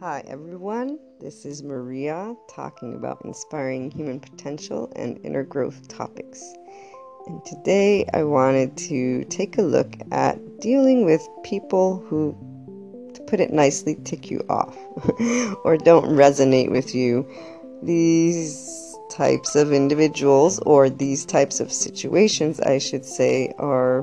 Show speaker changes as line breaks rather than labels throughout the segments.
Hi, everyone. This is Maria talking about inspiring human potential and inner growth topics. And today I wanted to take a look at dealing with people who, to put it nicely, tick you off or don't resonate with you. These types of individuals or these types of situations, I should say, are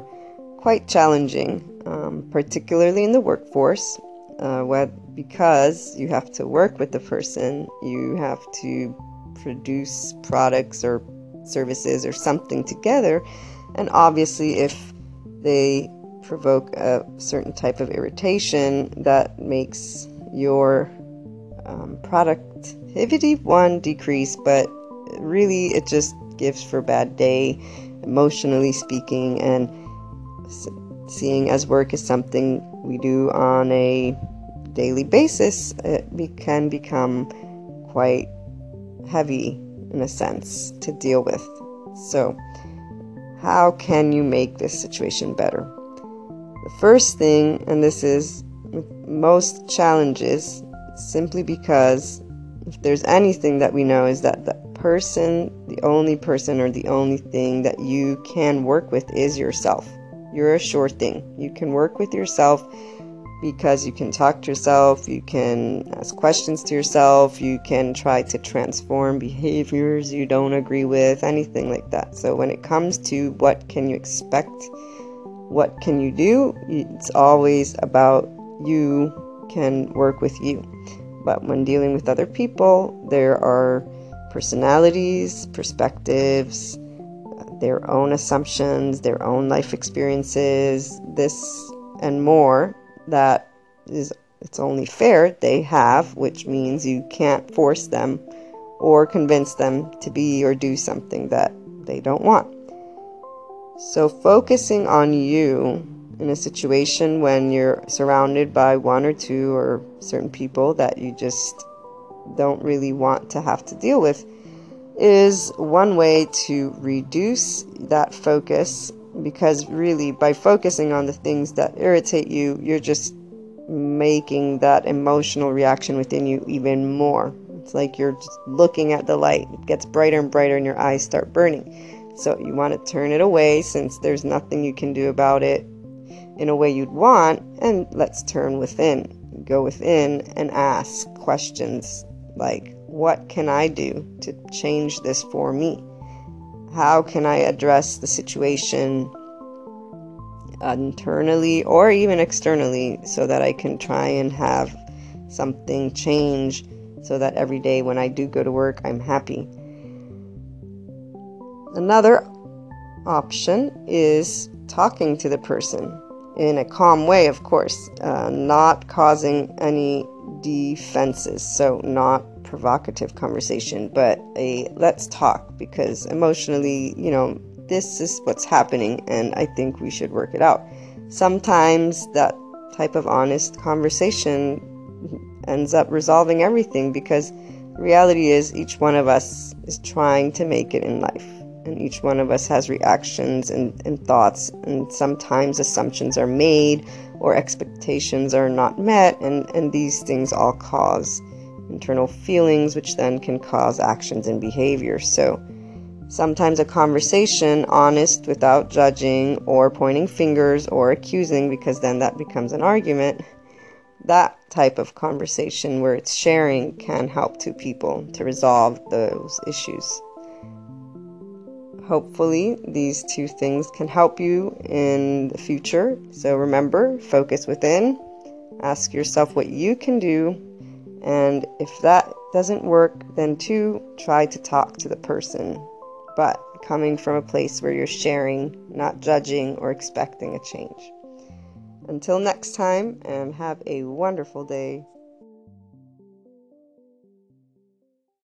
quite challenging, um, particularly in the workforce uh, what, because you have to work with the person, you have to produce products or services or something together. And obviously, if they provoke a certain type of irritation that makes your um, productivity one decrease, but really it just gives for a bad day, emotionally speaking, and seeing as work is something we do on a daily basis, it can become quite heavy in a sense to deal with. So, how can you make this situation better? The first thing, and this is most challenges, simply because if there's anything that we know is that the person, the only person or the only thing that you can work with is yourself. You're a sure thing. You can work with yourself because you can talk to yourself, you can ask questions to yourself, you can try to transform behaviors you don't agree with, anything like that. So when it comes to what can you expect, what can you do, it's always about you can work with you. But when dealing with other people, there are personalities, perspectives, their own assumptions, their own life experiences, this and more that is it's only fair they have, which means you can't force them or convince them to be or do something that they don't want. So focusing on you in a situation when you're surrounded by one or two or certain people that you just don't really want to have to deal with is one way to reduce that focus because really by focusing on the things that irritate you you're just making that emotional reaction within you even more. It's like you're just looking at the light. It gets brighter and brighter and your eyes start burning. So you want to turn it away since there's nothing you can do about it in a way you'd want and let's turn within. Go within and ask questions like what can I do to change this for me? How can I address the situation internally or even externally so that I can try and have something change so that every day when I do go to work, I'm happy? Another option is talking to the person in a calm way, of course, uh, not causing any defenses. So, not provocative conversation, but a let's talk because emotionally, you know, this is what's happening and I think we should work it out. Sometimes that type of honest conversation ends up resolving everything because reality is each one of us is trying to make it in life and each one of us has reactions and, and thoughts and sometimes assumptions are made or expectations are not met and, and these things all cause internal feelings, which then can cause actions and behavior. So, sometimes a conversation, honest without judging or pointing fingers or accusing, because then that becomes an argument, that type of conversation where it's sharing can help two people to resolve those issues. Hopefully, these two things can help you in the future. So remember, focus within, ask yourself what you can do and if that doesn't work, then two, try to talk to the person, but coming from a place where you're sharing, not judging or expecting a change. Until next time, and have a wonderful day.